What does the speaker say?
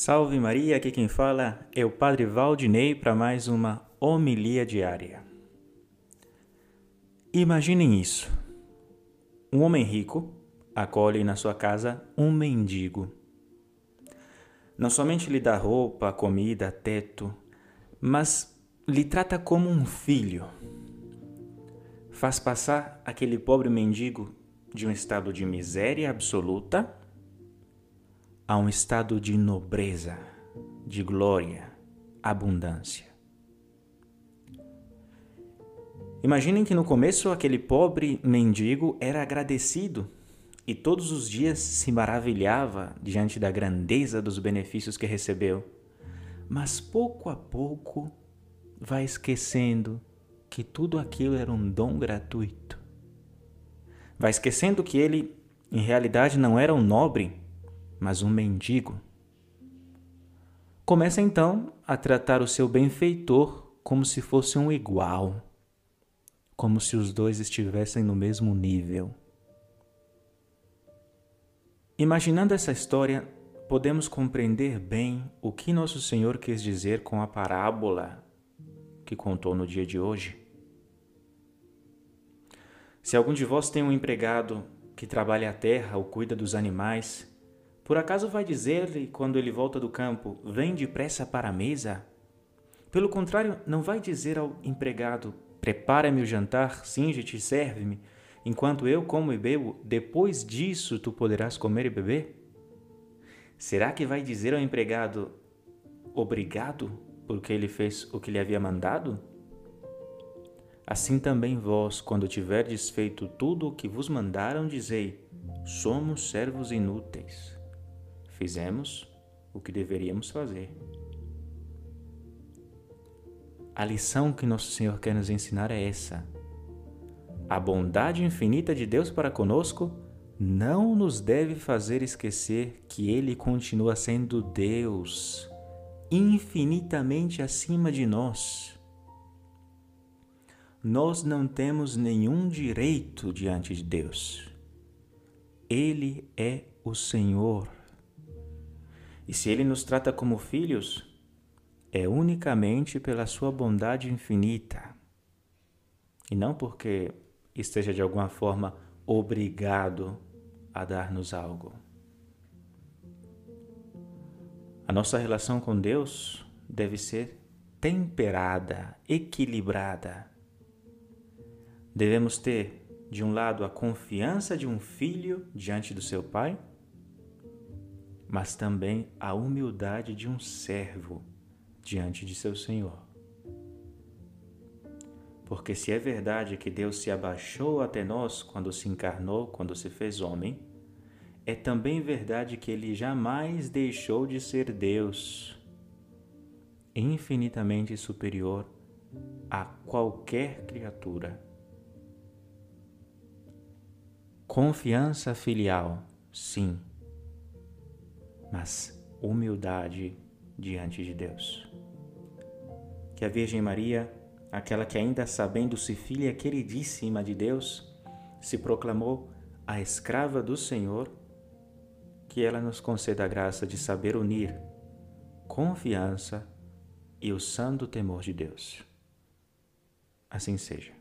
Salve Maria, aqui quem fala é o Padre Valdinei para mais uma homilia diária. Imaginem isso: um homem rico acolhe na sua casa um mendigo. Não somente lhe dá roupa, comida, teto, mas lhe trata como um filho. Faz passar aquele pobre mendigo de um estado de miséria absoluta a um estado de nobreza, de glória, abundância. Imaginem que no começo aquele pobre mendigo era agradecido e todos os dias se maravilhava diante da grandeza dos benefícios que recebeu. Mas pouco a pouco vai esquecendo que tudo aquilo era um dom gratuito. Vai esquecendo que ele, em realidade, não era um nobre, mas um mendigo. Começa então a tratar o seu benfeitor como se fosse um igual, como se os dois estivessem no mesmo nível. Imaginando essa história, podemos compreender bem o que Nosso Senhor quis dizer com a parábola que contou no dia de hoje. Se algum de vós tem um empregado que trabalha a terra ou cuida dos animais, por acaso vai dizer-lhe, quando ele volta do campo, vem depressa para a mesa? Pelo contrário, não vai dizer ao empregado, prepara-me o jantar, singe-te e serve-me, enquanto eu como e bebo, depois disso tu poderás comer e beber? Será que vai dizer ao empregado, obrigado, porque ele fez o que lhe havia mandado? Assim também vós, quando tiverdes feito tudo o que vos mandaram, dizei: somos servos inúteis Fizemos o que deveríamos fazer. A lição que Nosso Senhor quer nos ensinar é essa. A bondade infinita de Deus para conosco não nos deve fazer esquecer que Ele continua sendo Deus, infinitamente acima de nós. Nós não temos nenhum direito diante de Deus. Ele é o Senhor e se ele nos trata como filhos, é unicamente pela sua bondade infinita, e não porque esteja de alguma forma obrigado a dar-nos algo. A nossa relação com Deus deve ser temperada, equilibrada. Devemos ter, de um lado, a confiança de um filho diante do seu pai mas também a humildade de um servo diante de seu Senhor. Porque se é verdade que Deus se abaixou até nós quando se encarnou, quando se fez homem, é também verdade que ele jamais deixou de ser Deus, infinitamente superior a qualquer criatura. Confiança filial, sim mas humildade diante de Deus. Que a Virgem Maria, aquela que ainda sabendo-se filha queridíssima de Deus, se proclamou a escrava do Senhor, que ela nos conceda a graça de saber unir confiança e o santo temor de Deus. Assim seja.